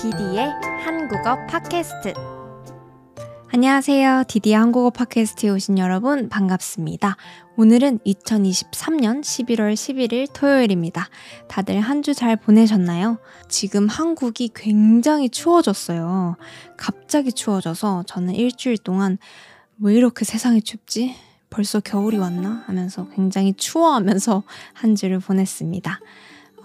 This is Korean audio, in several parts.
디디의 한국어 팟캐스트. 안녕하세요. 디디의 한국어 팟캐스트에 오신 여러분 반갑습니다. 오늘은 2023년 11월 11일 토요일입니다. 다들 한 주 잘 보내셨나요? 지금 한국이 굉장히 추워졌어요. 갑자기 추워져서 저는 일주일 동안 왜 이렇게 세상이 춥지? 벌써 겨울이 왔나? 하면서 굉장히 추워하면서 한 주를 보냈습니다.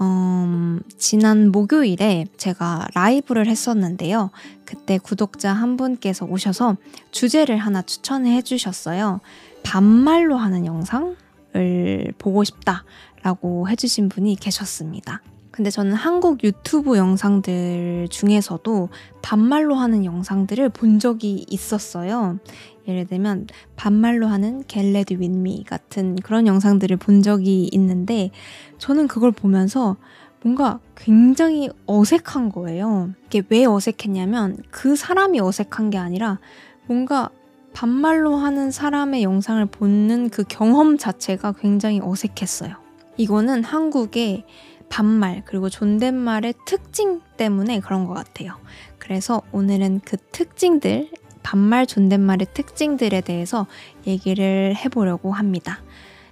음, 지난 목요일에 제가 라이브를 했었는데요. 그때 구독자 한 분께서 오셔서 주제를 하나 추천해 주셨어요. 반말로 하는 영상을 보고 싶다라고 해주신 분이 계셨습니다. 근데 저는 한국 유튜브 영상들 중에서도 반말로 하는 영상들을 본 적이 있었어요. 예를 들면 반말로 하는 get ready with me 같은 그런 영상들을 본 적이 있는데 저는 그걸 보면서 뭔가 굉장히 어색한 거예요. 이게 왜 어색했냐면 그 사람이 어색한 게 아니라 뭔가 반말로 하는 사람의 영상을 보는 그 경험 자체가 굉장히 어색했어요. 이거는 한국의 반말 그리고 존댓말의 특징 때문에 그런 것 같아요. 그래서 오늘은 그 특징들 반말 존댓말의 특징들에 대해서 얘기를 해보려고 합니다.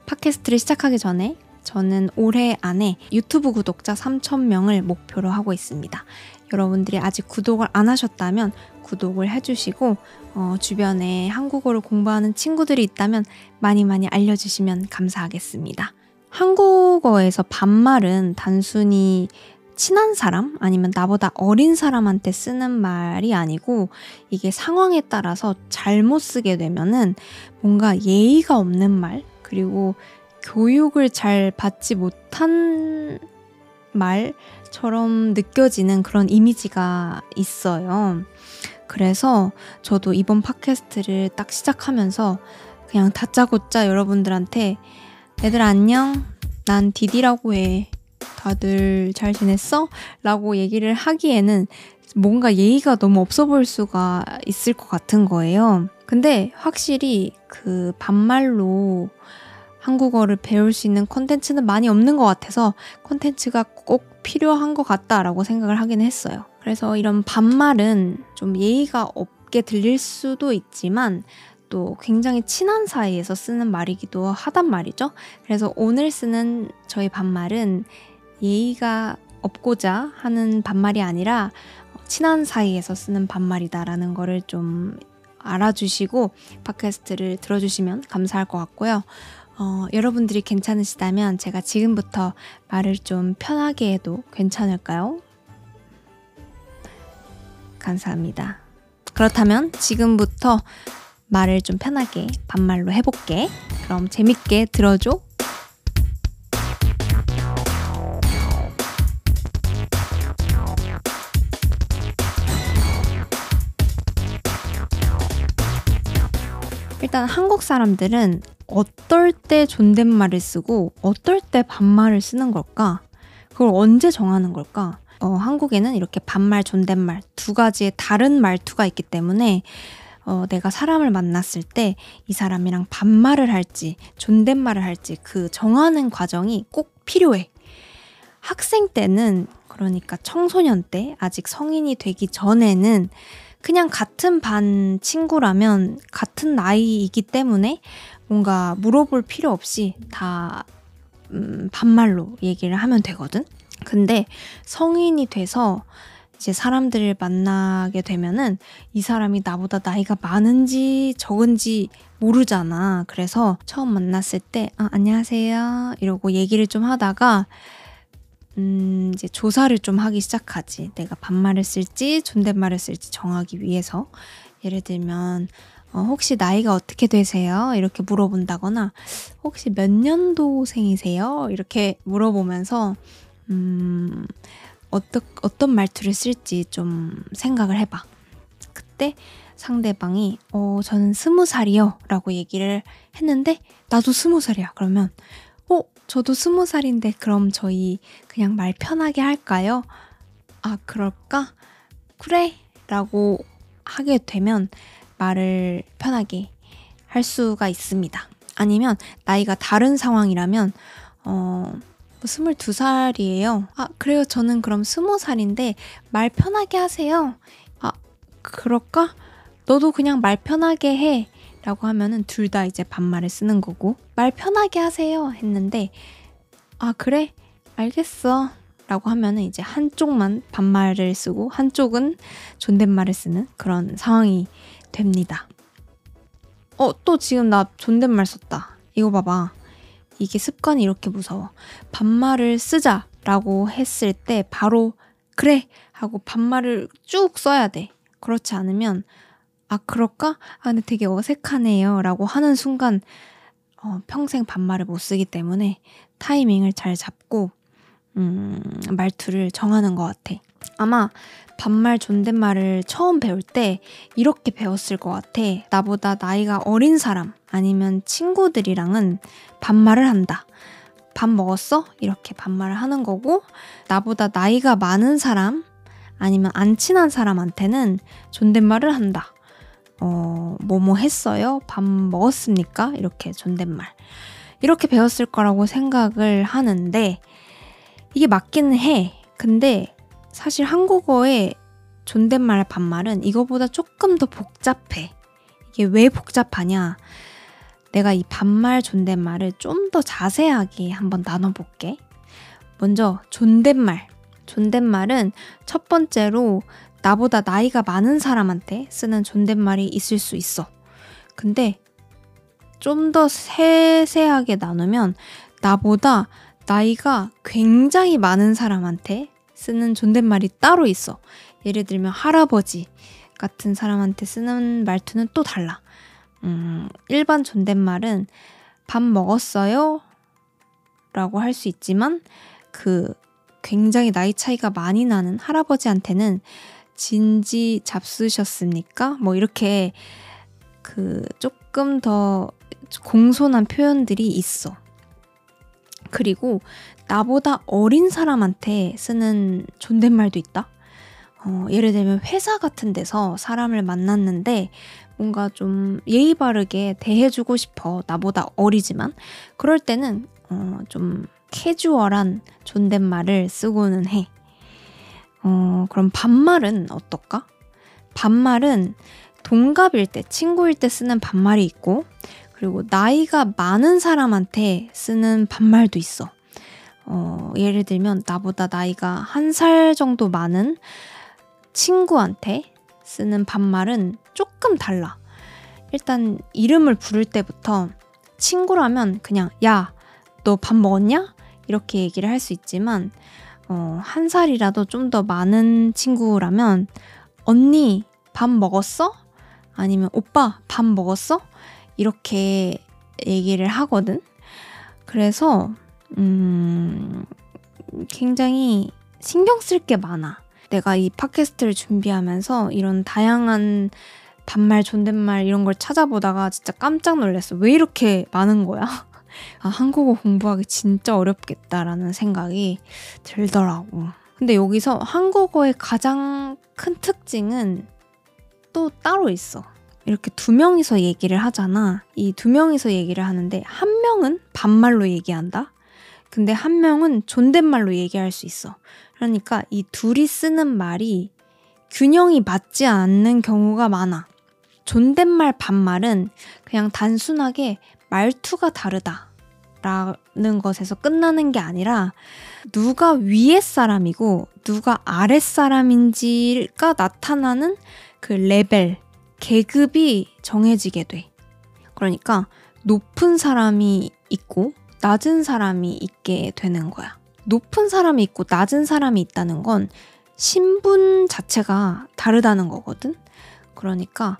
팟캐스트를 시작하기 전에 저는 올해 안에 유튜브 구독자 3,000명을 목표로 하고 있습니다. 여러분들이 아직 구독을 안 하셨다면 구독을 해주시고, 어, 주변에 한국어를 공부하는 친구들이 있다면 많이 많이 알려주시면 감사하겠습니다. 한국어에서 반말은 단순히 친한 사람 아니면 나보다 어린 사람한테 쓰는 말이 아니고 이게 상황에 따라서 잘못 쓰게 되면은 뭔가 예의가 없는 말 그리고 교육을 잘 받지 못한 말처럼 느껴지는 그런 이미지가 있어요. 그래서 저도 이번 팟캐스트를 딱 시작하면서 그냥 다짜고짜 여러분들한테 애들 안녕 난 디디라고 해 다들 잘 지냈어? 라고 얘기를 하기에는 뭔가 예의가 너무 없어 보일 수가 있을 것 같은 거예요. 근데 확실히 그 반말로 한국어를 배울 수 있는 콘텐츠는 많이 없는 것 같아서 콘텐츠가 꼭 필요한 것 같다라고 생각을 하긴 했어요. 그래서 이런 반말은 좀 예의가 없게 들릴 수도 있지만 또 굉장히 친한 사이에서 쓰는 말이기도 하단 말이죠. 그래서 오늘 쓰는 저희 반말은 예의가 없고자 하는 반말이 아니라 친한 사이에서 쓰는 반말이다라는 거를 좀 알아주시고 팟캐스트를 들어주시면 감사할 것 같고요. 어, 여러분들이 괜찮으시다면 제가 지금부터 말을 좀 편하게 해도 괜찮을까요? 감사합니다. 그렇다면 지금부터 말을 좀 편하게 반말로 해볼게. 그럼 재밌게 들어줘. 일단 한국 사람들은 어떨 때 존댓말을 쓰고 어떨 때 반말을 쓰는 걸까? 그걸 언제 정하는 걸까? 어, 한국에는 이렇게 반말, 존댓말 두 가지의 다른 말투가 있기 때문에 어, 내가 사람을 만났을 때 이 사람이랑 반말을 할지 존댓말을 할지 그 정하는 과정이 꼭 필요해. 학생 때는 그러니까 청소년 때 아직 성인이 되기 전에는 그냥 같은 반 친구라면 같은 나이이기 때문에 뭔가 물어볼 필요 없이 다 음, 반말로 얘기를 하면 되거든. 근데 성인이 돼서 이제 사람들을 만나게 되면은 이 사람이 나보다 나이가 많은지 적은지 모르잖아. 그래서 처음 만났을 때, 아, 안녕하세요. 이러고 얘기를 좀 하다가 음, 이제 조사를 좀 하기 시작하지. 내가 반말을 쓸지 존댓말을 쓸지 정하기 위해서. 예를 들면 어, 혹시 나이가 어떻게 되세요? 이렇게 물어본다거나 혹시 몇 년도생이세요? 이렇게 물어보면서 음, 어떠, 어떤 말투를 쓸지 좀 생각을 해봐. 그때 상대방이 어, 저는 스무 살이요. 라고 얘기를 했는데 나도 스무 살이야. 그러면 어, 저도 스무 살인데 그럼 저희 그냥 말 편하게 할까요? 아, 그럴까? 그래. 라고 하게 되면 말을 편하게 할 수가 있습니다. 아니면 나이가 다른 상황이라면, 어, 22살이에요. 아, 그래요. 저는 그럼 20살인데 말 편하게 하세요. 아, 그럴까? 너도 그냥 말 편하게 해. 라고 하면은 둘 다 이제 반말을 쓰는 거고, 말 편하게 하세요. 했는데, 아, 그래? 알겠어. 라고 하면은 이제 한쪽만 반말을 쓰고, 한쪽은 존댓말을 쓰는 그런 상황이 됩니다. 어, 또 지금 나 존댓말 썼다. 이거 봐봐. 이게 습관이 이렇게 무서워. 반말을 쓰자 라고 했을 때 바로 그래 하고 반말을 쭉 써야 돼. 그렇지 않으면 아 그럴까? 아 근데 되게 어색하네요 라고 하는 순간 어, 평생 반말을 못 쓰기 때문에 타이밍을 잘 잡고 음, 말투를 정하는 것 같아. 아마 반말 존댓말을 처음 배울 때 이렇게 배웠을 것 같아. 나보다 나이가 어린 사람 아니면 친구들이랑은 반말을 한다. 밥 먹었어? 이렇게 반말을 하는 거고, 나보다 나이가 많은 사람 아니면 안 친한 사람한테는 존댓말을 한다. 어, 뭐뭐 했어요? 밥 먹었습니까? 이렇게 존댓말. 이렇게 배웠을 거라고 생각을 하는데, 이게 맞기는 해. 근데 사실 한국어의 존댓말 반말은 이거보다 조금 더 복잡해. 이게 왜 복잡하냐? 내가 이 반말 존댓말을 좀 더 자세하게 한번 나눠볼게. 먼저 존댓말. 존댓말은 첫 번째로 나보다 나이가 많은 사람한테 쓰는 존댓말이 있을 수 있어. 근데 좀 더 세세하게 나누면 나보다 나이가 굉장히 많은 사람한테 쓰는 존댓말이 따로 있어. 예를 들면 할아버지 같은 사람한테 쓰는 말투는 또 달라. 음, 일반 존댓말은 밥 먹었어요? 라고 할 수 있지만 그 굉장히 나이 차이가 많이 나는 할아버지한테는 진지 잡수셨습니까? 뭐 이렇게 그 조금 더 공손한 표현들이 있어. 그리고 나보다 어린 사람한테 쓰는 존댓말도 있다. 어, 예를 들면 회사 같은 데서 사람을 만났는데 뭔가 좀 예의 바르게 대해주고 싶어. 나보다 어리지만. 그럴 때는 어, 좀 캐주얼한 존댓말을 쓰고는 해. 어, 그럼 반말은 어떨까? 반말은 동갑일 때, 친구일 때 쓰는 반말이 있고, 그리고 나이가 많은 사람한테 쓰는 반말도 있어. 어, 예를 들면, 나보다 나이가 한 살 정도 많은 친구한테 쓰는 반말은 조금 달라. 일단 이름을 부를 때부터 친구라면 그냥 야, 너 밥 먹었냐? 이렇게 얘기를 할 수 있지만 어, 한 살이라도 좀 더 많은 친구라면 언니 밥 먹었어? 아니면 오빠 밥 먹었어? 이렇게 얘기를 하거든. 그래서 음, 굉장히 신경 쓸 게 많아. 내가 이 팟캐스트를 준비하면서 이런 다양한 반말, 존댓말 이런 걸 찾아보다가 진짜 깜짝 놀랐어. 왜 이렇게 많은 거야? 아, 한국어 공부하기 진짜 어렵겠다라는 생각이 들더라고. 근데 여기서 한국어의 가장 큰 특징은 또 따로 있어. 이렇게 두 명이서 얘기를 하잖아. 이 두 명이서 얘기를 하는데 한 명은 반말로 얘기한다. 근데 한 명은 존댓말로 얘기할 수 있어. 그러니까 이 둘이 쓰는 말이 균형이 맞지 않는 경우가 많아. 존댓말 반말은 그냥 단순하게 말투가 다르다. 라는 것에서 끝나는 게 아니라 누가 위에 사람이고 누가 아랫 사람인지가 나타나는 그 레벨, 계급이 정해지게 돼. 그러니까 높은 사람이 있고 낮은 사람이 있게 되는 거야. 높은 사람이 있고 낮은 사람이 있다는 건 신분 자체가 다르다는 거거든. 그러니까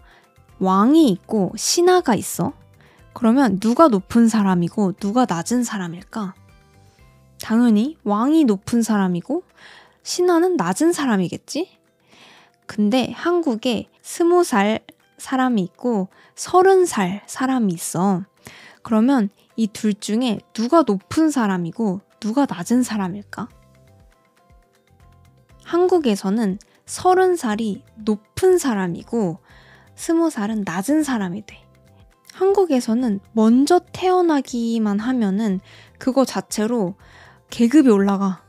왕이 있고 신하가 있어. 그러면 누가 높은 사람이고 누가 낮은 사람일까? 당연히 왕이 높은 사람이고 신하는 낮은 사람이겠지? 근데 한국에 스무 살 사람이 있고 서른 살 사람이 있어. 그러면 이 둘 중에 누가 높은 사람이고 누가 낮은 사람일까? 한국에서는 서른 살이 높은 사람이고 스무 살은 낮은 사람이 돼. 한국에서는 먼저 태어나기만 하면은 그거 자체로 계급이 올라가.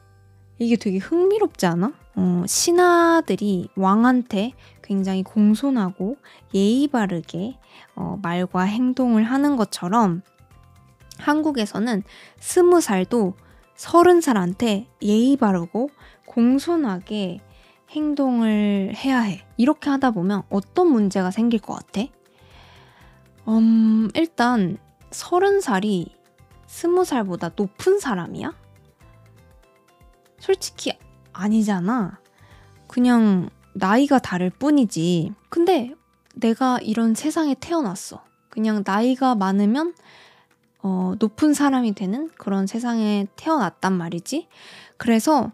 이게 되게 흥미롭지 않아? 어, 신하들이 왕한테 굉장히 공손하고 예의 바르게 어, 말과 행동을 하는 것처럼 한국에서는 스무 살도 서른 살한테 예의 바르고 공손하게 행동을 해야 해. 이렇게 하다 보면 어떤 문제가 생길 것 같아? 음, 일단 서른 살이 스무 살보다 높은 사람이야? 솔직히 아니잖아. 그냥 나이가 다를 뿐이지. 근데 내가 이런 세상에 태어났어. 그냥 나이가 많으면 어, 높은 사람이 되는 그런 세상에 태어났단 말이지. 그래서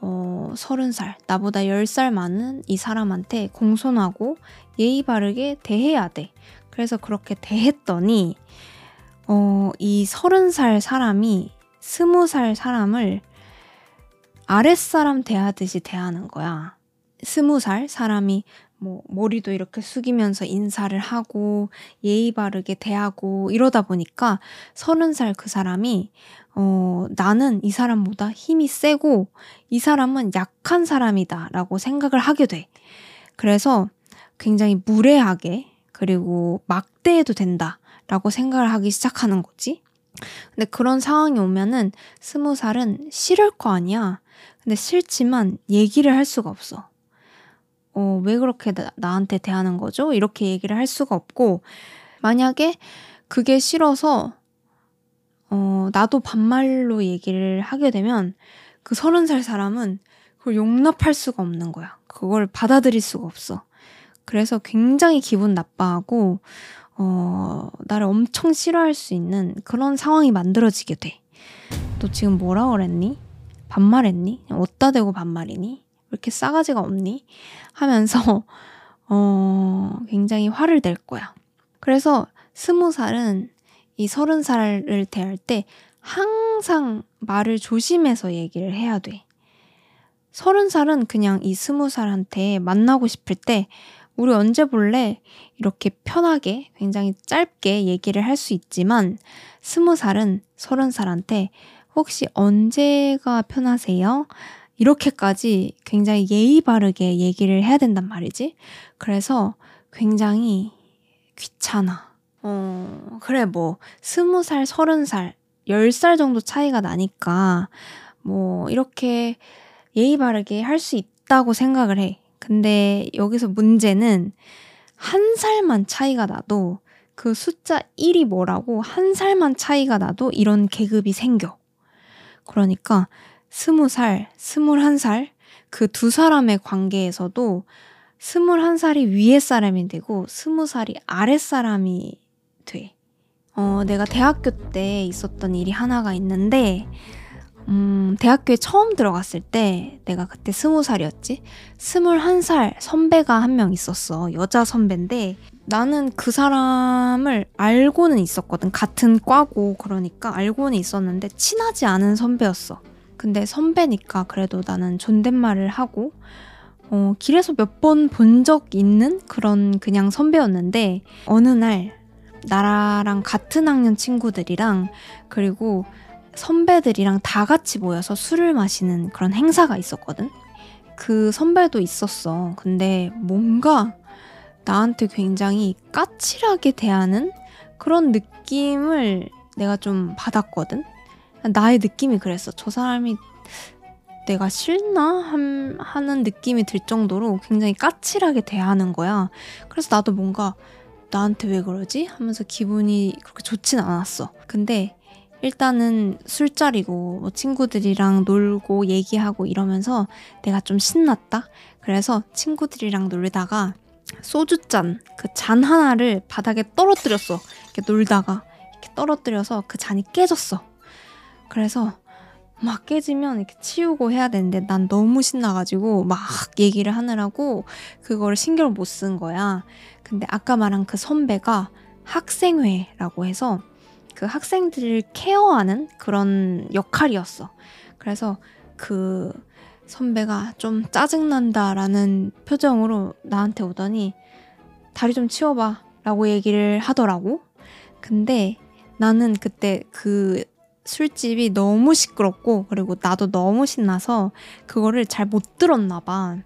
어, 30살, 나보다 10살 많은 이 사람한테 공손하고 예의 바르게 대해야 돼. 그래서 그렇게 대했더니, 어, 이 30살 사람이 20살 사람을 아랫사람 대하듯이 대하는 거야. 20살 사람이 뭐 머리도 이렇게 숙이면서 인사를 하고 예의 바르게 대하고 이러다 보니까 30살 그 사람이 어, 나는 이 사람보다 힘이 세고 이 사람은 약한 사람이다라고 생각을 하게 돼. 그래서 굉장히 무례하게 그리고 막대해도 된다라고 생각을 하기 시작하는 거지. 근데 그런 상황이 오면은 스무 살은 싫을 거 아니야. 근데 싫지만 얘기를 할 수가 없어. 어, 왜 그렇게 나, 나한테 대하는 거죠? 이렇게 얘기를 할 수가 없고, 만약에 그게 싫어서 어, 나도 반말로 얘기를 하게 되면 그 서른 살 사람은 그걸 용납할 수가 없는 거야. 그걸 받아들일 수가 없어. 그래서 굉장히 기분 나빠하고, 어, 나를 엄청 싫어할 수 있는 그런 상황이 만들어지게 돼. 너 지금 뭐라 그랬니? 반말했니? 어디다 대고 반말이니? 왜 이렇게 싸가지가 없니? 하면서, 어, 굉장히 화를 낼 거야. 그래서 스무 살은 이 서른 살을 대할 때 항상 말을 조심해서 얘기를 해야 돼. 서른 살은 그냥 이 스무 살한테 만나고 싶을 때 우리 언제 볼래? 이렇게 편하게 굉장히 짧게 얘기를 할 수 있지만 스무 살은 서른 살한테 혹시 언제가 편하세요? 이렇게까지 굉장히 예의 바르게 얘기를 해야 된단 말이지. 그래서 굉장히 귀찮아. 어, 그래, 뭐, 스무 살, 서른 살, 열 살 정도 차이가 나니까, 뭐, 이렇게 예의 바르게 할 수 있다고 생각을 해. 근데 여기서 문제는 한 살만 차이가 나도 그 숫자 1이 뭐라고 한 살만 차이가 나도 이런 계급이 생겨. 그러니까 스무 살, 스물한 살, 그 두 사람의 관계에서도 스물한 살이 위에 사람이 되고 스무 살이 아랫 사람이 돼. 어, 내가 대학교 때 있었던 일이 하나가 있는데, 음, 대학교에 처음 들어갔을 때 내가 그때 스무 살이었지? 스물한 살 선배가 한 명 있었어. 여자 선배인데 나는 그 사람을 알고는 있었거든. 같은 과고 그러니까 알고는 있었는데 친하지 않은 선배였어. 근데 선배니까 그래도 나는 존댓말을 하고 어, 길에서 몇 번 본 적 있는 그런 그냥 선배였는데 어느 날 나랑 같은 학년 친구들이랑 그리고 선배들이랑 다 같이 모여서 술을 마시는 그런 행사가 있었거든. 그 선배도 있었어. 근데 뭔가 나한테 굉장히 까칠하게 대하는 그런 느낌을 내가 좀 받았거든. 나의 느낌이 그랬어. 저 사람이 내가 싫나? 하는 느낌이 들 정도로 굉장히 까칠하게 대하는 거야. 그래서 나도 뭔가 나한테 왜 그러지? 하면서 기분이 그렇게 좋진 않았어. 근데 일단은 술자리고 뭐 친구들이랑 놀고 얘기하고 이러면서 내가 좀 신났다. 그래서 친구들이랑 놀다가 소주잔 그 잔 하나를 바닥에 떨어뜨렸어. 이렇게 놀다가 이렇게 떨어뜨려서 그 잔이 깨졌어. 그래서 막 깨지면 이렇게 치우고 해야 되는데 난 너무 신나가지고 막 얘기를 하느라고 그거를 신경을 못 쓴 거야. 근데 아까 말한 그 선배가 학생회라고 해서 그 학생들을 케어하는 그런 역할이었어. 그래서 그 선배가 좀 짜증난다라는 표정으로 나한테 오더니 다리 좀 치워봐 라고 얘기를 하더라고. 근데 나는 그때 그 술집이 너무 시끄럽고 그리고 나도 너무 신나서 그거를 잘 못 들었나 봐.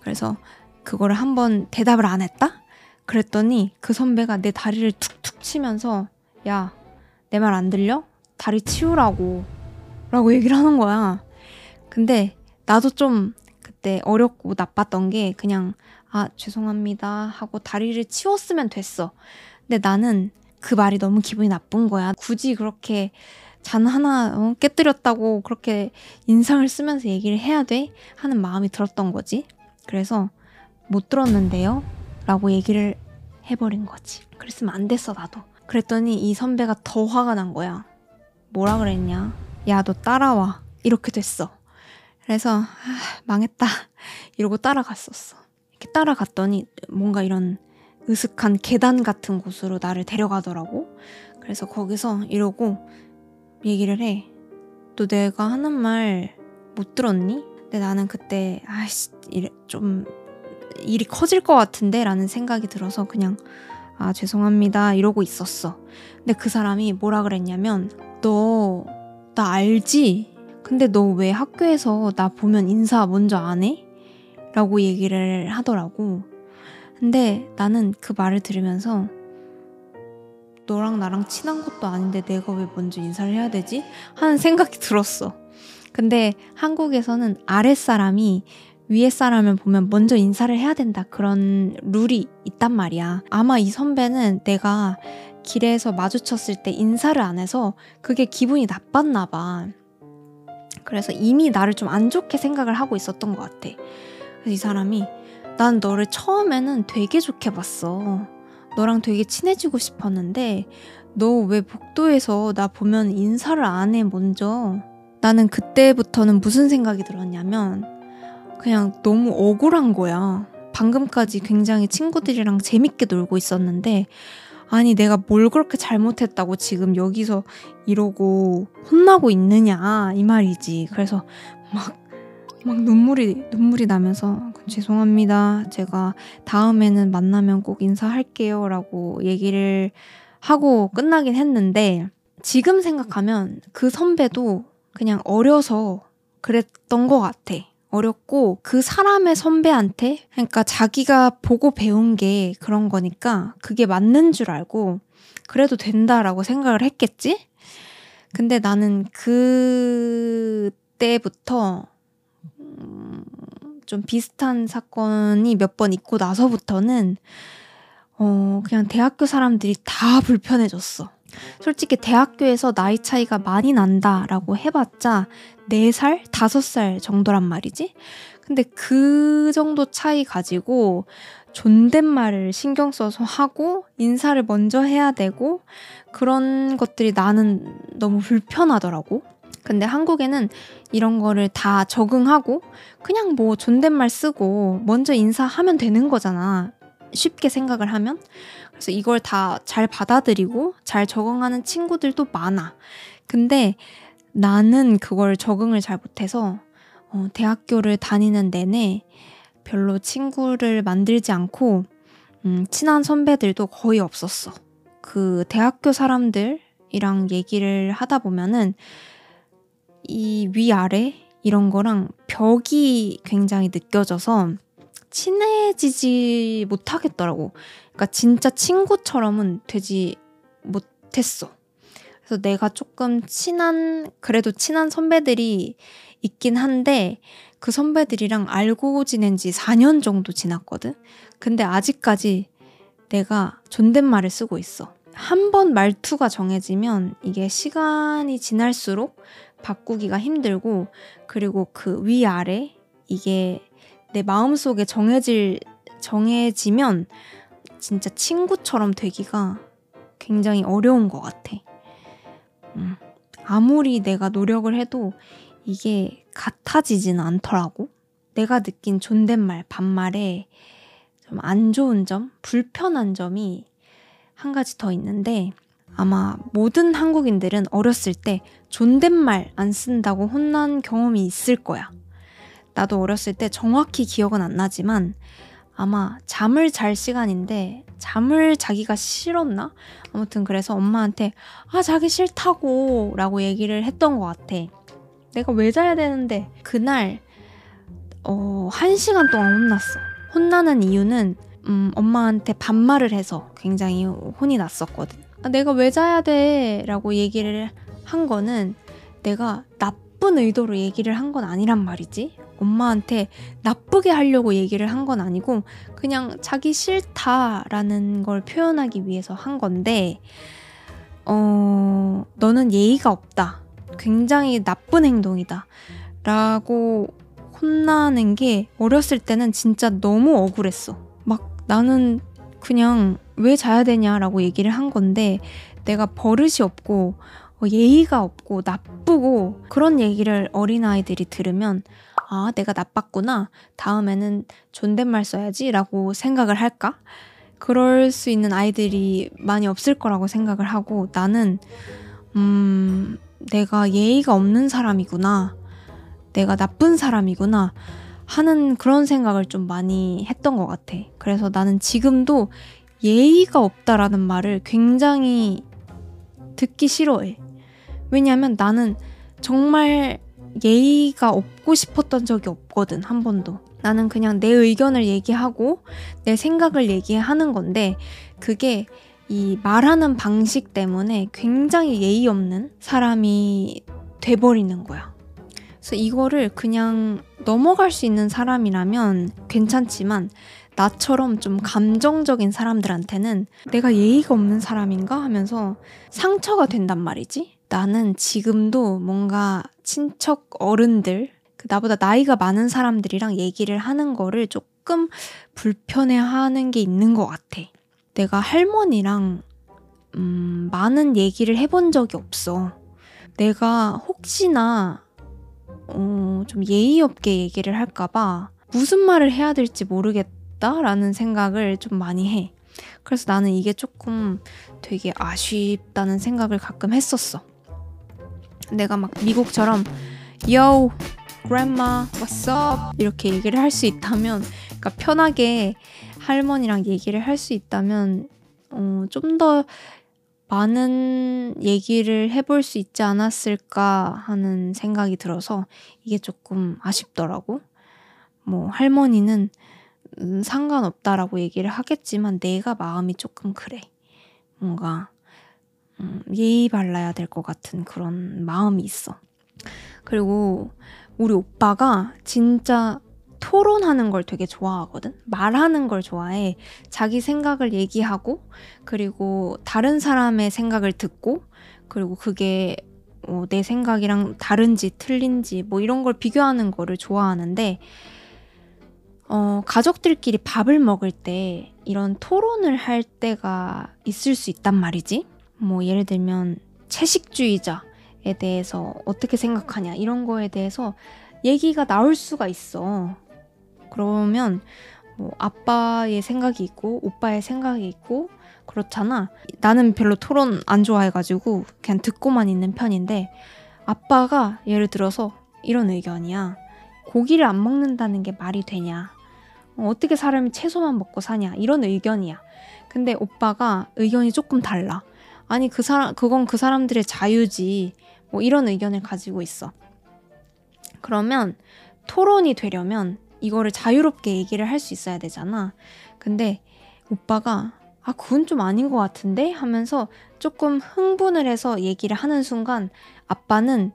그래서 그거를 한번 대답을 안 했다? 그랬더니 그 선배가 내 다리를 툭툭 치면서 야, 내 말 안 들려? 다리 치우라고. 라고 얘기를 하는 거야. 근데 나도 좀 그때 어렵고 나빴던 게 그냥 아, 죄송합니다 하고 다리를 치웠으면 됐어. 근데 나는 그 말이 너무 기분이 나쁜 거야. 굳이 그렇게 잔 하나 어, 깨뜨렸다고 그렇게 인상을 쓰면서 얘기를 해야 돼? 하는 마음이 들었던 거지. 그래서 못 들었는데요? 라고 얘기를 해버린 거지. 그랬으면 안 됐어, 나도. 그랬더니 이 선배가 더 화가 난 거야. 뭐라 그랬냐? 야, 너 따라와. 이렇게 됐어. 그래서, 아, 망했다. 이러고 따라갔었어. 이렇게 따라갔더니 뭔가 이런 으슥한 계단 같은 곳으로 나를 데려가더라고. 그래서 거기서 이러고 얘기를 해. 너 내가 하는 말 못 들었니? 근데 나는 그때 아씨 좀 일이 커질 것 같은데 라는 생각이 들어서 그냥 아 죄송합니다 이러고 있었어. 근데 그 사람이 뭐라 그랬냐면 너 나 알지? 근데 너 왜 학교에서 나 보면 인사 먼저 안 해? 라고 얘기를 하더라고. 근데 나는 그 말을 들으면서 너랑 나랑 친한 것도 아닌데 내가 왜 먼저 인사를 해야 되지? 하는 생각이 들었어. 근데 한국에서는 아랫사람이 위에 사람을 보면 먼저 인사를 해야 된다. 그런 룰이 있단 말이야. 아마 이 선배는 내가 길에서 마주쳤을 때 인사를 안 해서 그게 기분이 나빴나 봐. 그래서 이미 나를 좀 안 좋게 생각을 하고 있었던 것 같아. 그래서 이 사람이 난 너를 처음에는 되게 좋게 봤어. 너랑 되게 친해지고 싶었는데 너 왜 복도에서 나 보면 인사를 안 해 먼저? 나는 그때부터는 무슨 생각이 들었냐면 그냥 너무 억울한 거야. 방금까지 굉장히 친구들이랑 재밌게 놀고 있었는데 아니 내가 뭘 그렇게 잘못했다고 지금 여기서 이러고 혼나고 있느냐 이 말이지. 그래서 막 막 눈물이 눈물이 나면서 죄송합니다. 제가 다음에는 만나면 꼭 인사할게요 라고 얘기를 하고 끝나긴 했는데 지금 생각하면 그 선배도 그냥 어려서 그랬던 것 같아. 어렵고 그 사람의 선배한테 그러니까 자기가 보고 배운 게 그런 거니까 그게 맞는 줄 알고 그래도 된다라고 생각을 했겠지? 근데 나는 그때부터 좀 비슷한 사건이 몇 번 있고 나서부터는 어, 그냥 대학교 사람들이 다 불편해졌어. 솔직히 대학교에서 나이 차이가 많이 난다라고 해봤자 4살? 5살 정도란 말이지? 근데 그 정도 차이 가지고 존댓말을 신경 써서 하고 인사를 먼저 해야 되고 그런 것들이 나는 너무 불편하더라고. 근데 한국에는 이런 거를 다 적응하고 그냥 뭐 존댓말 쓰고 먼저 인사하면 되는 거잖아. 쉽게 생각을 하면. 그래서 이걸 다 잘 받아들이고 잘 적응하는 친구들도 많아. 근데 나는 그걸 적응을 잘 못해서 어, 대학교를 다니는 내내 별로 친구를 만들지 않고 음, 친한 선배들도 거의 없었어. 그 대학교 사람들이랑 얘기를 하다 보면은 이 위아래 이런 거랑 벽이 굉장히 느껴져서 친해지지 못하겠더라고. 그러니까 진짜 친구처럼은 되지 못했어. 그래서 내가 조금 친한, 그래도 친한 선배들이 있긴 한데 그 선배들이랑 알고 지낸 지 4년 정도 지났거든? 근데 아직까지 내가 존댓말을 쓰고 있어. 한 번 말투가 정해지면 이게 시간이 지날수록 바꾸기가 힘들고 그리고 그 위아래 이게 내 마음속에 정해질 정해지면 진짜 친구처럼 되기가 굉장히 어려운 것 같아. 음, 아무리 내가 노력을 해도 이게 같아지지는 않더라고. 내가 느낀 존댓말, 반말에 좀 안 좋은 점, 불편한 점이 한 가지 더 있는데 아마 모든 한국인들은 어렸을 때 존댓말 안 쓴다고 혼난 경험이 있을 거야. 나도 어렸을 때 정확히 기억은 안 나지만 아마 잠을 잘 시간인데 잠을 자기가 싫었나? 아무튼 그래서 엄마한테 아 자기 싫다고 라고 얘기를 했던 것 같아. 내가 왜 자야 되는데 그날 어, 한 시간 동안 혼났어. 혼나는 이유는 음, 엄마한테 반말을 해서 굉장히 혼이 났었거든. 아, 내가 왜 자야 돼? 라고 얘기를 한 거는 내가 나쁜 의도로 얘기를 한 건 아니란 말이지. 엄마한테 나쁘게 하려고 얘기를 한 건 아니고 그냥 자기 싫다라는 걸 표현하기 위해서 한 건데 어, 너는 예의가 없다. 굉장히 나쁜 행동이다. 라고 혼나는 게 어렸을 때는 진짜 너무 억울했어. 막 나는 그냥 왜 자야 되냐라고 얘기를 한 건데 내가 버릇이 없고 어, 예의가 없고 나쁘고 그런 얘기를 어린아이들이 들으면 아, 내가 나빴구나. 다음에는 존댓말 써야지 라고 생각을 할까? 그럴 수 있는 아이들이 많이 없을 거라고 생각을 하고 나는, 음, 내가 예의가 없는 사람이구나. 내가 나쁜 사람이구나. 하는 그런 생각을 좀 많이 했던 것 같아. 그래서 나는 지금도 예의가 없다라는 말을 굉장히 듣기 싫어해. 왜냐하면 나는 정말 예의가 없고 싶었던 적이 없거든, 한 번도. 나는 그냥 내 의견을 얘기하고 내 생각을 얘기하는 건데, 그게 이 말하는 방식 때문에 굉장히 예의 없는 사람이 돼버리는 거야. 그래서 이거를 그냥 넘어갈 수 있는 사람이라면 괜찮지만, 나처럼 좀 감정적인 사람들한테는 내가 예의가 없는 사람인가 하면서 상처가 된단 말이지. 나는 지금도 뭔가 친척 어른들, 그 나보다 나이가 많은 사람들이랑 얘기를 하는 거를 조금 불편해 하는 게 있는 것 같아. 내가 할머니랑, 음, 많은 얘기를 해본 적이 없어. 내가 혹시나, 어, 좀 예의 없게 얘기를 할까봐 무슨 말을 해야 될지 모르겠다라는 생각을 좀 많이 해. 그래서 나는 이게 조금 되게 아쉽다는 생각을 가끔 했었어. 내가 막 미국처럼 Yo, grandma, what's up? 이렇게 얘기를 할 수 있다면, 그러니까 편하게 할머니랑 얘기를 할 수 있다면, 어, 좀 더 많은 얘기를 해볼 수 있지 않았을까 하는 생각이 들어서 이게 조금 아쉽더라고. 뭐, 할머니는 음, 상관없다라고 얘기를 하겠지만 내가 마음이 조금 그래. 뭔가 음, 예의 발라야 될 것 같은 그런 마음이 있어. 그리고 우리 오빠가 진짜 토론하는 걸 되게 좋아하거든. 말하는 걸 좋아해. 자기 생각을 얘기하고, 그리고 다른 사람의 생각을 듣고, 그리고 그게 어, 내 생각이랑 다른지 틀린지 뭐 이런 걸 비교하는 거를 좋아하는데, 어, 가족들끼리 밥을 먹을 때 이런 토론을 할 때가 있을 수 있단 말이지. 뭐 예를 들면 채식주의자에 대해서 어떻게 생각하냐 이런 거에 대해서 얘기가 나올 수가 있어. 그러면 뭐 아빠의 생각이 있고 오빠의 생각이 있고 그렇잖아. 나는 별로 토론 안 좋아해가지고 그냥 듣고만 있는 편인데 아빠가 예를 들어서 이런 의견이야. 고기를 안 먹는다는 게 말이 되냐. 어, 어떻게 사람이 채소만 먹고 사냐. 이런 의견이야. 근데 오빠가 의견이 조금 달라. 아니 그 사람 그건 그 사람들의 자유지 뭐 이런 의견을 가지고 있어. 그러면 토론이 되려면 이거를 자유롭게 얘기를 할 수 있어야 되잖아. 근데 오빠가 아 그건 좀 아닌 것 같은데 하면서 조금 흥분을 해서 얘기를 하는 순간 아빠는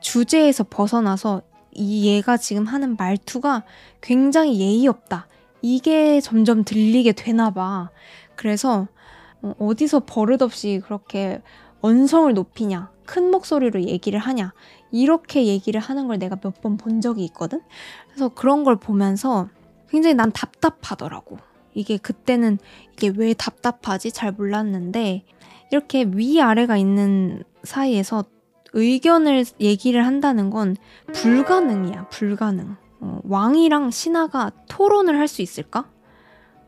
주제에서 벗어나서 이 얘가 지금 하는 말투가 굉장히 예의 없다. 이게 점점 들리게 되나 봐. 그래서 어, 어디서 버릇없이 그렇게 언성을 높이냐, 큰 목소리로 얘기를 하냐, 이렇게 얘기를 하는 걸 내가 몇 번 본 적이 있거든? 그래서 그런 걸 보면서 굉장히 난 답답하더라고. 이게 그때는 이게 왜 답답하지? 잘 몰랐는데, 이렇게 위아래가 있는 사이에서 의견을 얘기를 한다는 건 불가능이야, 불가능. 어, 왕이랑 신하가 토론을 할 수 있을까?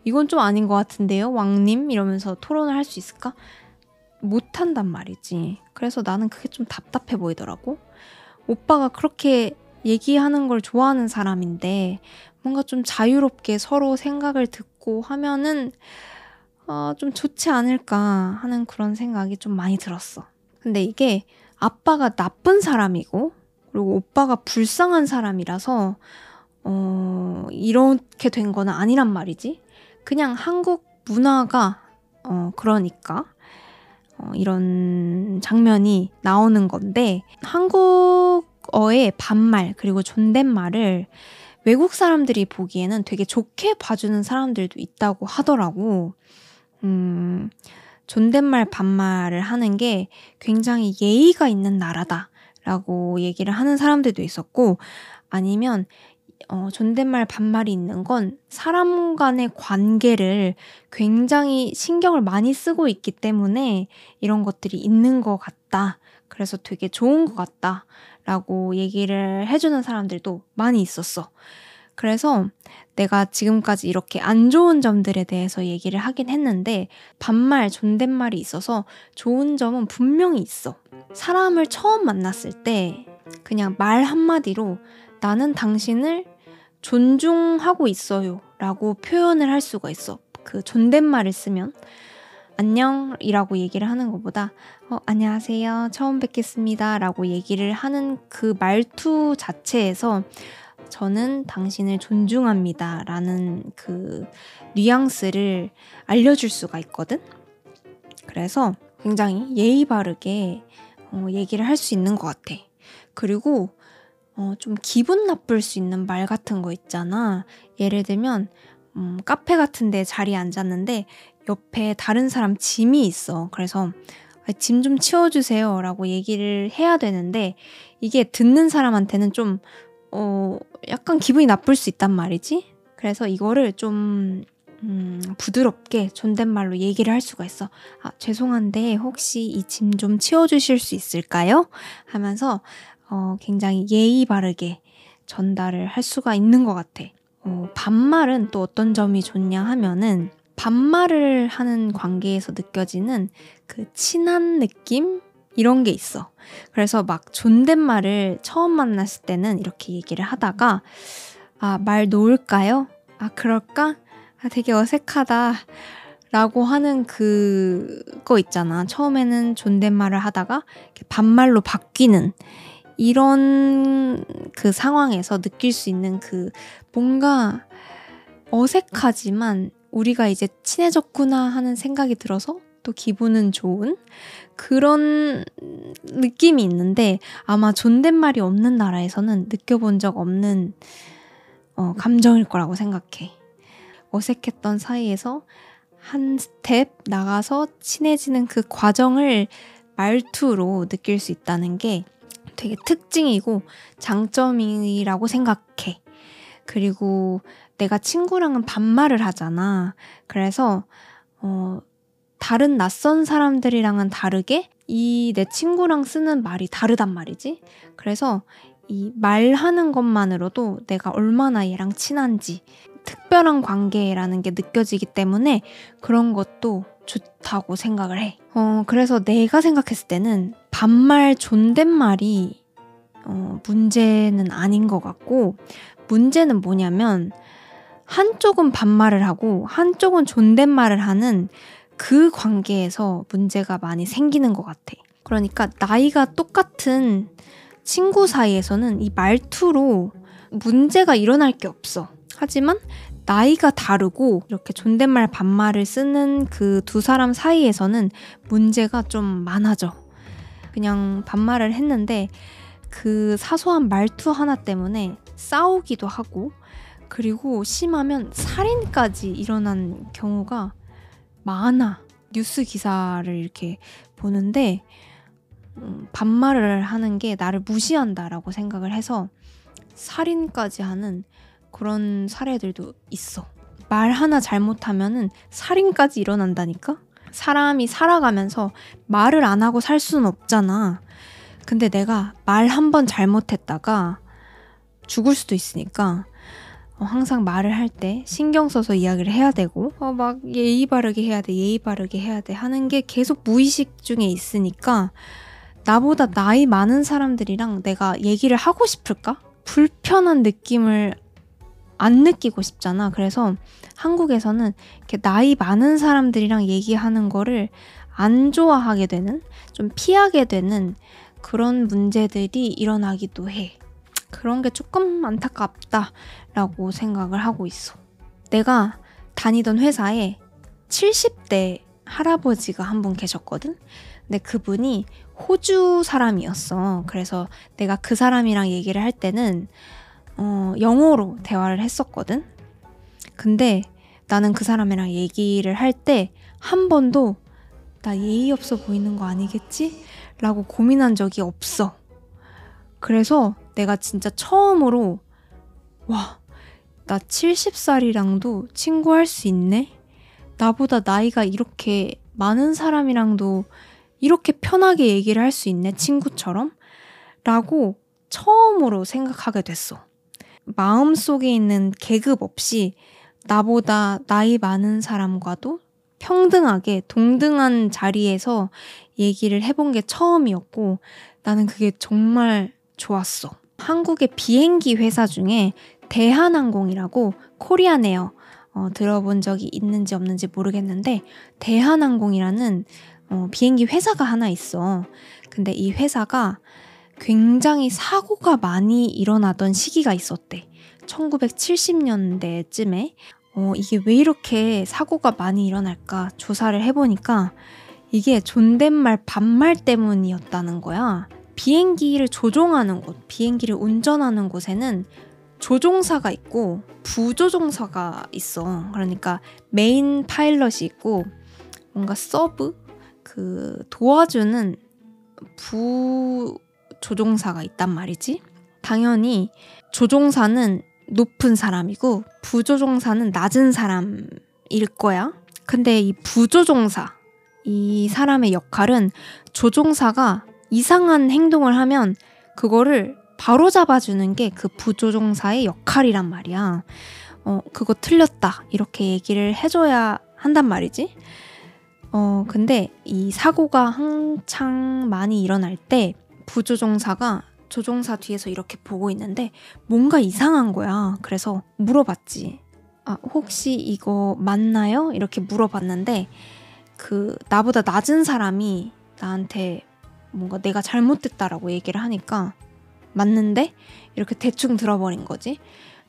이건 좀 아닌 것 같은데요, 왕님? 이러면서 토론을 할 수 있을까? 못한단 말이지. 그래서 나는 그게 좀 답답해 보이더라고. 오빠가 그렇게 얘기하는 걸 좋아하는 사람인데, 뭔가 좀 자유롭게 서로 생각을 듣고 하면은 어, 좀 좋지 않을까 하는 그런 생각이 좀 많이 들었어. 근데 이게 아빠가 나쁜 사람이고 그리고 오빠가 불쌍한 사람이라서 어, 이렇게 된 거는 아니란 말이지. 그냥 한국 문화가 어, 그러니까 어, 이런 장면이 나오는 건데 한국어의 반말 그리고 존댓말을 외국 사람들이 보기에는 되게 좋게 봐주는 사람들도 있다고 하더라고. 음, 존댓말 반말을 하는 게 굉장히 예의가 있는 나라다라고 얘기를 하는 사람들도 있었고, 아니면 어, 존댓말 반말이 있는 건 사람 간의 관계를 굉장히 신경을 많이 쓰고 있기 때문에 이런 것들이 있는 것 같다. 그래서 되게 좋은 것 같다. 라고 얘기를 해주는 사람들도 많이 있었어. 그래서 내가 지금까지 이렇게 안 좋은 점들에 대해서 얘기를 하긴 했는데 반말, 존댓말이 있어서 좋은 점은 분명히 있어. 사람을 처음 만났을 때 그냥 말 한마디로 나는 당신을 존중하고 있어요 라고 표현을 할 수가 있어. 그 존댓말을 쓰면 안녕이라고 얘기를 하는 것보다 어, 안녕하세요. 처음 뵙겠습니다. 라고 얘기를 하는 그 말투 자체에서 저는 당신을 존중합니다. 라는 그 뉘앙스를 알려줄 수가 있거든. 그래서 굉장히 예의 바르게 어, 얘기를 할 수 있는 것 같아. 그리고 어, 좀 기분 나쁠 수 있는 말 같은 거 있잖아. 예를 들면, 음, 카페 같은 데 자리에 앉았는데, 옆에 다른 사람 짐이 있어. 그래서, 아, 짐좀 치워주세요. 라고 얘기를 해야 되는데, 이게 듣는 사람한테는 좀, 어, 약간 기분이 나쁠 수 있단 말이지? 그래서 이거를 좀, 음, 부드럽게 존댓말로 얘기를 할 수가 있어. 아, 죄송한데, 혹시 이 짐 좀 치워주실 수 있을까요? 하면서, 어, 굉장히 예의 바르게 전달을 할 수가 있는 것 같아. 어, 반말은 또 어떤 점이 좋냐 하면은 반말을 하는 관계에서 느껴지는 그 친한 느낌? 이런 게 있어. 그래서 막 존댓말을 처음 만났을 때는 이렇게 얘기를 하다가 아, 말 놓을까요? 아, 그럴까? 아, 되게 어색하다. 라고 하는 그거 있잖아. 처음에는 존댓말을 하다가 반말로 바뀌는 이런 그 상황에서 느낄 수 있는 그 뭔가 어색하지만 우리가 이제 친해졌구나 하는 생각이 들어서 또 기분은 좋은 그런 느낌이 있는데 아마 존댓말이 없는 나라에서는 느껴본 적 없는 어, 감정일 거라고 생각해. 어색했던 사이에서 한 스텝 나가서 친해지는 그 과정을 말투로 느낄 수 있다는 게 되게 특징이고 장점이라고 생각해. 그리고 내가 친구랑은 반말을 하잖아. 그래서, 어, 다른 낯선 사람들이랑은 다르게 이 내 친구랑 쓰는 말이 다르단 말이지. 그래서 이 말하는 것만으로도 내가 얼마나 얘랑 친한지 특별한 관계라는 게 느껴지기 때문에 그런 것도 좋다고 생각을 해. 어, 그래서 내가 생각했을 때는 반말 존댓말이 어, 문제는 아닌 것 같고, 문제는 뭐냐면, 한쪽은 반말을 하고, 한쪽은 존댓말을 하는 그 관계에서 문제가 많이 생기는 것 같아. 그러니까, 나이가 똑같은 친구 사이에서는 이 말투로 문제가 일어날 게 없어. 하지만 나이가 다르고 이렇게 존댓말 반말을 쓰는 그 두 사람 사이에서는 문제가 좀 많아져. 그냥 반말을 했는데 그 사소한 말투 하나 때문에 싸우기도 하고 그리고 심하면 살인까지 일어난 경우가 많아. 뉴스 기사를 이렇게 보는데 음, 반말을 하는 게 나를 무시한다라고 생각을 해서 살인까지 하는 그런 사례들도 있어. 말 하나 잘못하면은 살인까지 일어난다니까? 사람이 살아가면서 말을 안 하고 살 수는 없잖아. 근데 내가 말 한 번 잘못했다가 죽을 수도 있으니까 어, 항상 말을 할 때 신경 써서 이야기를 해야 되고 어, 막 예의 바르게 해야 돼 예의 바르게 해야 돼 하는 게 계속 무의식 중에 있으니까 나보다 나이 많은 사람들이랑 내가 얘기를 하고 싶을까? 불편한 느낌을 안 느끼고 싶잖아. 그래서 한국에서는 이렇게 나이 많은 사람들이랑 얘기하는 거를 안 좋아하게 되는, 좀 피하게 되는 그런 문제들이 일어나기도 해. 그런 게 조금 안타깝다라고 생각을 하고 있어. 내가 다니던 회사에 70대 할아버지가 한 분 계셨거든? 근데 그분이 호주 사람이었어. 그래서 내가 그 사람이랑 얘기를 할 때는 어, 영어로 대화를 했었거든. 근데 나는 그 사람이랑 얘기를 할 때 한 번도 나 예의 없어 보이는 거 아니겠지? 라고 고민한 적이 없어. 그래서 내가 진짜 처음으로 와, 나 70살이랑도 친구할 수 있네? 나보다 나이가 이렇게 많은 사람이랑도 이렇게 편하게 얘기를 할 수 있네, 친구처럼? 라고 처음으로 생각하게 됐어. 마음 속에 있는 계급 없이 나보다 나이 많은 사람과도 평등하게 동등한 자리에서 얘기를 해본 게 처음이었고 나는 그게 정말 좋았어. 한국의 비행기 회사 중에 대한항공이라고 코리아네어 어, 들어본 적이 있는지 없는지 모르겠는데 대한항공이라는 어, 비행기 회사가 하나 있어. 근데 이 회사가 굉장히 사고가 많이 일어나던 시기가 있었대. 1970년대쯤에 어, 이게 왜 이렇게 사고가 많이 일어날까 조사를 해보니까 이게 존댓말 반말 때문이었다는 거야. 비행기를 조종하는 곳, 비행기를 운전하는 곳에는 조종사가 있고 부조종사가 있어. 그러니까 메인 파일럿이 있고 뭔가 서브 그 도와주는 부 조종사가 있단 말이지. 당연히 조종사는 높은 사람이고 부조종사는 낮은 사람일 거야. 근데 이 부조종사 이 사람의 역할은 조종사가 이상한 행동을 하면 그거를 바로 잡아주는 게 그 부조종사의 역할이란 말이야. 어, 그거 틀렸다. 이렇게 얘기를 해줘야 한단 말이지. 어, 근데 이 사고가 한창 많이 일어날 때 부조종사가 조종사 뒤에서 이렇게 보고 있는데 뭔가 이상한 거야. 그래서 물어봤지. 아, 혹시 이거 맞나요? 이렇게 물어봤는데 그 나보다 낮은 사람이 나한테 뭔가 내가 잘못됐다라고 얘기를 하니까 맞는데 이렇게 대충 들어버린 거지.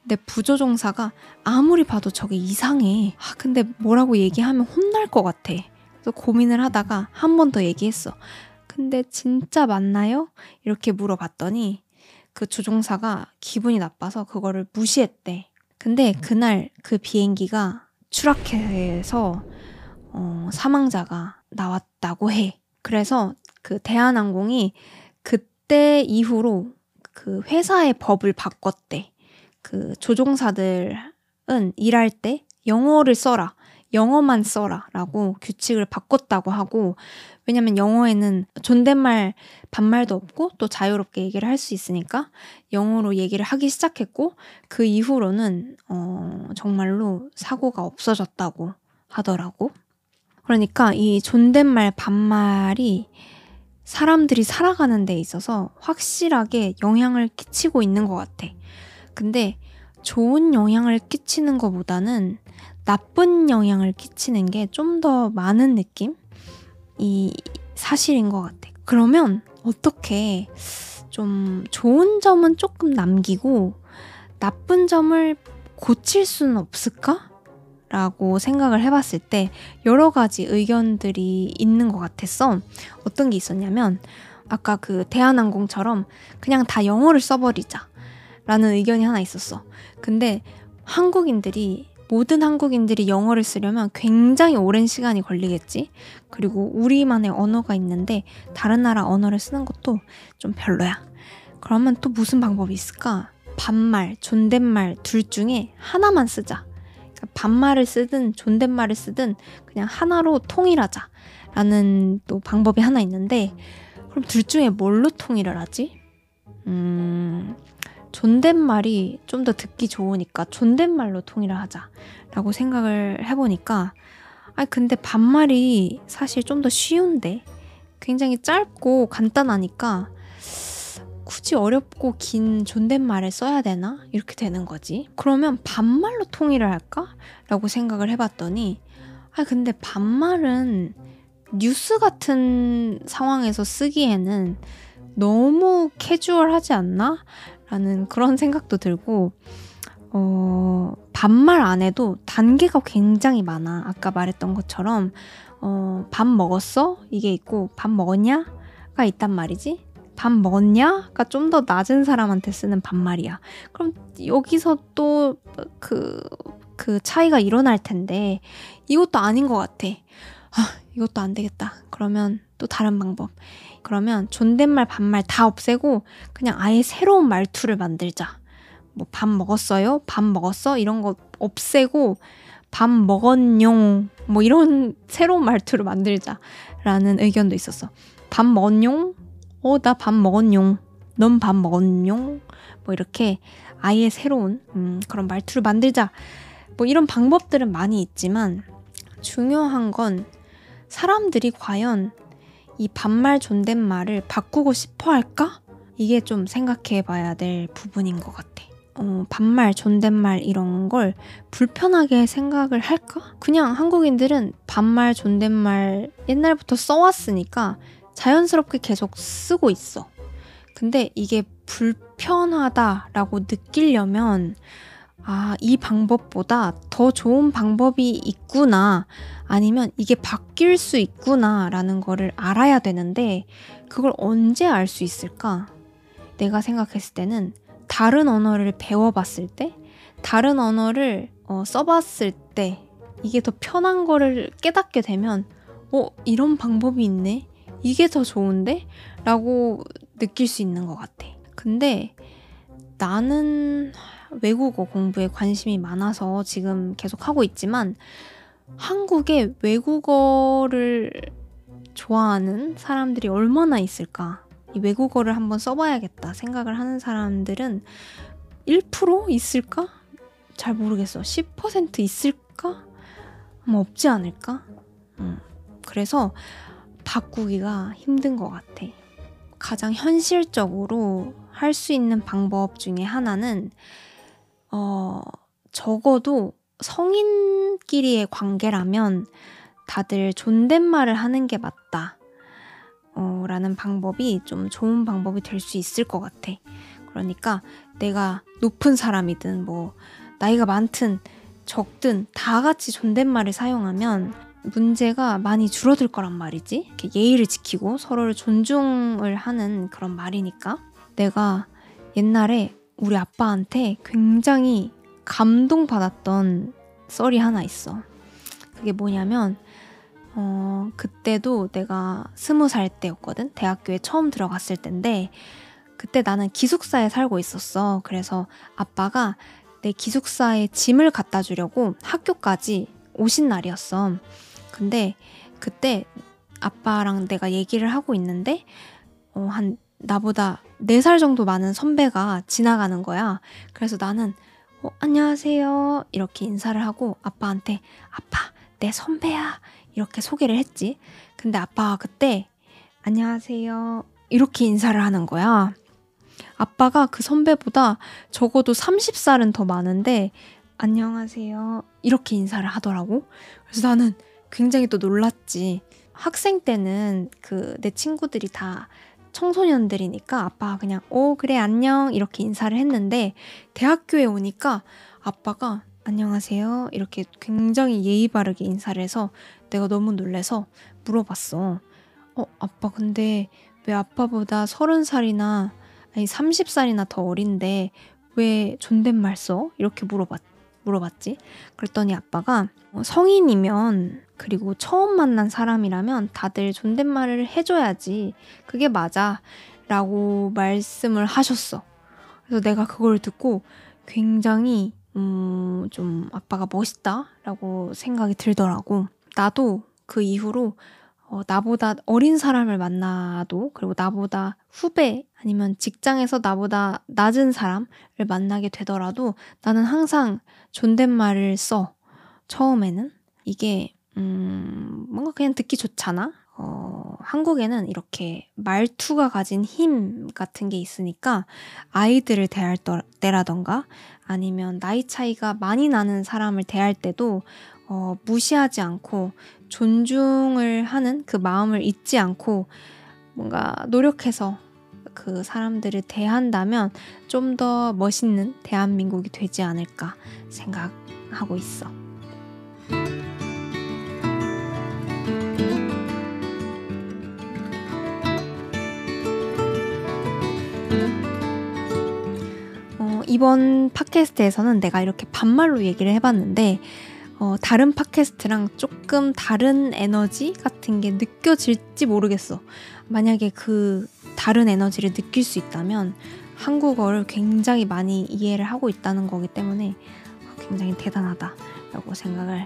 근데 부조종사가 아무리 봐도 저게 이상해. 아, 근데 뭐라고 얘기하면 혼날 것 같아. 그래서 고민을 하다가 한 번 더 얘기했어. 근데 진짜 맞나요? 이렇게 물어봤더니 그 조종사가 기분이 나빠서 그거를 무시했대. 근데 그날 그 비행기가 추락해서 어, 사망자가 나왔다고 해. 그래서 그 대한항공이 그때 이후로 그 회사의 법을 바꿨대. 그 조종사들은 일할 때 영어를 써라. 영어만 써라. 라고 규칙을 바꿨다고 하고, 왜냐면 영어에는 존댓말, 반말도 없고 또 자유롭게 얘기를 할 수 있으니까 영어로 얘기를 하기 시작했고, 그 이후로는, 어, 정말로 사고가 없어졌다고 하더라고. 그러니까 이 존댓말, 반말이 사람들이 살아가는 데 있어서 확실하게 영향을 끼치고 있는 것 같아. 근데 좋은 영향을 끼치는 것보다는 나쁜 영향을 끼치는 게 좀 더 많은 느낌? 이 사실인 것 같아. 그러면 어떻게 좀 좋은 점은 조금 남기고 나쁜 점을 고칠 수는 없을까? 라고 생각을 해봤을 때 여러 가지 의견들이 있는 것 같았어. 어떤 게 있었냐면, 아까 그 대한항공처럼 그냥 다 영어를 써버리자. 라는 의견이 하나 있었어. 근데 한국인들이, 모든 한국인들이 영어를 쓰려면 굉장히 오랜 시간이 걸리겠지? 그리고 우리만의 언어가 있는데 다른 나라 언어를 쓰는 것도 좀 별로야. 그러면 또 무슨 방법이 있을까? 반말, 존댓말 둘 중에 하나만 쓰자. 반말을 쓰든 존댓말을 쓰든 그냥 하나로 통일하자. 라는 또 방법이 하나 있는데, 그럼 둘 중에 뭘로 통일을 하지? 음, 존댓말이 좀 더 듣기 좋으니까 존댓말로 통일을 하자. 라고 생각을 해보니까, 아 근데 반말이 사실 좀 더 쉬운데, 굉장히 짧고 간단하니까, 굳이 어렵고 긴 존댓말을 써야 되나? 이렇게 되는 거지. 그러면 반말로 통일을 할까? 라고 생각을 해봤더니, 아, 근데 반말은 뉴스 같은 상황에서 쓰기에는 너무 캐주얼하지 않나? 라는 그런 생각도 들고, 어, 반말 안 해도 단계가 굉장히 많아. 아까 말했던 것처럼, 어, 밥 먹었어? 이게 있고, 밥 먹었냐? 가 있단 말이지. 밥 먹었냐?가 좀 더 낮은 사람한테 쓰는 반말이야. 그럼 여기서 또 그, 그 차이가 일어날 텐데, 이것도 아닌 것 같아. 아, 이것도 안 되겠다. 그러면 또 다른 방법. 그러면 존댓말, 반말 다 없애고, 그냥 아예 새로운 말투를 만들자. 뭐, 밥 먹었어요? 밥 먹었어? 이런 거 없애고, 밥 먹었뇽. 뭐, 이런 새로운 말투를 만들자라는 의견도 있었어. 밥 먹었뇽? 어, 나 밥 먹었뇽. 넌 밥 먹었뇽? 뭐 이렇게 아예 새로운 음, 그런 말투를 만들자. 뭐 이런 방법들은 많이 있지만 중요한 건 사람들이 과연 이 반말 존댓말을 바꾸고 싶어 할까? 이게 좀 생각해 봐야 될 부분인 것 같아. 어, 반말, 존댓말 이런 걸 불편하게 생각을 할까? 그냥 한국인들은 반말, 존댓말 옛날부터 써왔으니까 자연스럽게 계속 쓰고 있어. 근데 이게 불편하다라고 느끼려면 아, 이 방법보다 더 좋은 방법이 있구나. 아니면 이게 바뀔 수 있구나. 라는 거를 알아야 되는데, 그걸 언제 알 수 있을까? 내가 생각했을 때는 다른 언어를 배워봤을 때, 다른 언어를 어, 써봤을 때, 이게 더 편한 거를 깨닫게 되면, 어, 이런 방법이 있네? 이게 더 좋은데? 라고 느낄 수 있는 것 같아. 근데 나는 외국어 공부에 관심이 많아서 지금 계속 하고 있지만 한국에 외국어를 좋아하는 사람들이 얼마나 있을까? 이 외국어를 한번 써봐야겠다 생각을 하는 사람들은 1% 있을까? 잘 모르겠어. 10% 있을까? 아마 없지 않을까? 음. 그래서 바꾸기가 힘든 것 같아. 가장 현실적으로 할 수 있는 방법 중에 하나는, 어, 적어도 성인끼리의 관계라면 다들 존댓말을 하는 게 맞다. 어, 라는 방법이 좀 좋은 방법이 될 수 있을 것 같아. 그러니까 내가 높은 사람이든 뭐 나이가 많든 적든 다 같이 존댓말을 사용하면 문제가 많이 줄어들 거란 말이지. 이렇게 예의를 지키고 서로를 존중을 하는 그런 말이니까. 내가 옛날에 우리 아빠한테 굉장히 감동받았던 썰이 하나 있어. 그게 뭐냐면, 어, 그때도 내가 스무 살 때였거든. 대학교에 처음 들어갔을 때인데, 그때 나는 기숙사에 살고 있었어. 그래서 아빠가 내 기숙사에 짐을 갖다 주려고 학교까지 오신 날이었어. 근데 그때 아빠랑 내가 얘기를 하고 있는데 어, 한 나보다 4살 정도 많은 선배가 지나가는 거야. 그래서 나는 어, 안녕하세요. 이렇게 인사를 하고 아빠한테 아빠, 내 선배야. 이렇게 소개를 했지. 근데 아빠가 그때 안녕하세요. 이렇게 인사를 하는 거야. 아빠가 그 선배보다 적어도 30살은 더 많은데 안녕하세요. 이렇게 인사를 하더라고. 그래서 나는 굉장히 또 놀랐지. 학생 때는 그 내 친구들이 다 청소년들이니까 아빠가 그냥 오 어, 그래 안녕 이렇게 인사를 했는데 대학교에 오니까 아빠가 안녕하세요 이렇게 굉장히 예의 바르게 인사를 해서 내가 너무 놀래서 물어봤어. 어 아빠 근데 왜 아빠보다 서른 살이나 아니 30살이나 더 어린데 왜 존댓말 써? 이렇게 물어봤 물어봤지. 그랬더니 아빠가 어, 성인이면 그리고 처음 만난 사람이라면 다들 존댓말을 해줘야지. 그게 맞아. 라고 말씀을 하셨어. 그래서 내가 그걸 듣고 굉장히, 음, 좀 아빠가 멋있다. 라고 생각이 들더라고. 나도 그 이후로 어, 나보다 어린 사람을 만나도 그리고 나보다 후배 아니면 직장에서 나보다 낮은 사람을 만나게 되더라도 나는 항상 존댓말을 써. 처음에는 이게 음, 뭔가 그냥 듣기 좋잖아. 어, 한국에는 이렇게 말투가 가진 힘 같은 게 있으니까 아이들을 대할 때라던가 아니면 나이 차이가 많이 나는 사람을 대할 때도 어, 무시하지 않고 존중을 하는 그 마음을 잊지 않고 뭔가 노력해서 그 사람들을 대한다면 좀 더 멋있는 대한민국이 되지 않을까 생각하고 있어. 이번 팟캐스트에서는 내가 이렇게 반말로 얘기를 해봤는데 어, 다른 팟캐스트랑 조금 다른 에너지 같은 게 느껴질지 모르겠어. 만약에 그 다른 에너지를 느낄 수 있다면 한국어를 굉장히 많이 이해를 하고 있다는 거기 때문에 굉장히 대단하다라고 생각을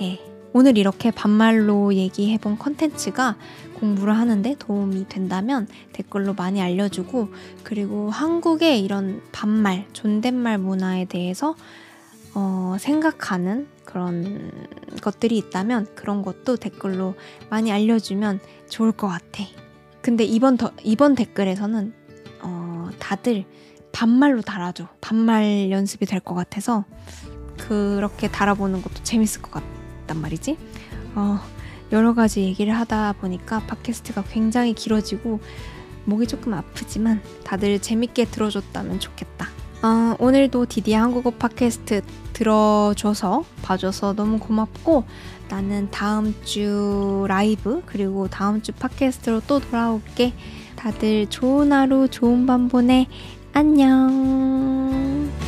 해. 오늘 이렇게 반말로 얘기해본 컨텐츠가 공부를 하는데 도움이 된다면 댓글로 많이 알려주고 그리고 한국의 이런 반말, 존댓말 문화에 대해서 어, 생각하는 그런 것들이 있다면 그런 것도 댓글로 많이 알려주면 좋을 것 같아. 근데 이번 더, 이번 댓글에서는 어, 다들 반말로 달아줘. 반말 연습이 될 것 같아서 그렇게 달아보는 것도 재밌을 것 같 단 말이지. 어, 여러 가지 얘기를 하다 보니까 팟캐스트가 굉장히 길어지고 목이 조금 아프지만 다들 재밌게 들어줬다면 좋겠다. 어, 오늘도 디디 한국어 팟캐스트 들어줘서 봐줘서 너무 고맙고 나는 다음 주 라이브 그리고 다음 주 팟캐스트로 또 돌아올게. 다들 좋은 하루 좋은 밤 보내. 안녕.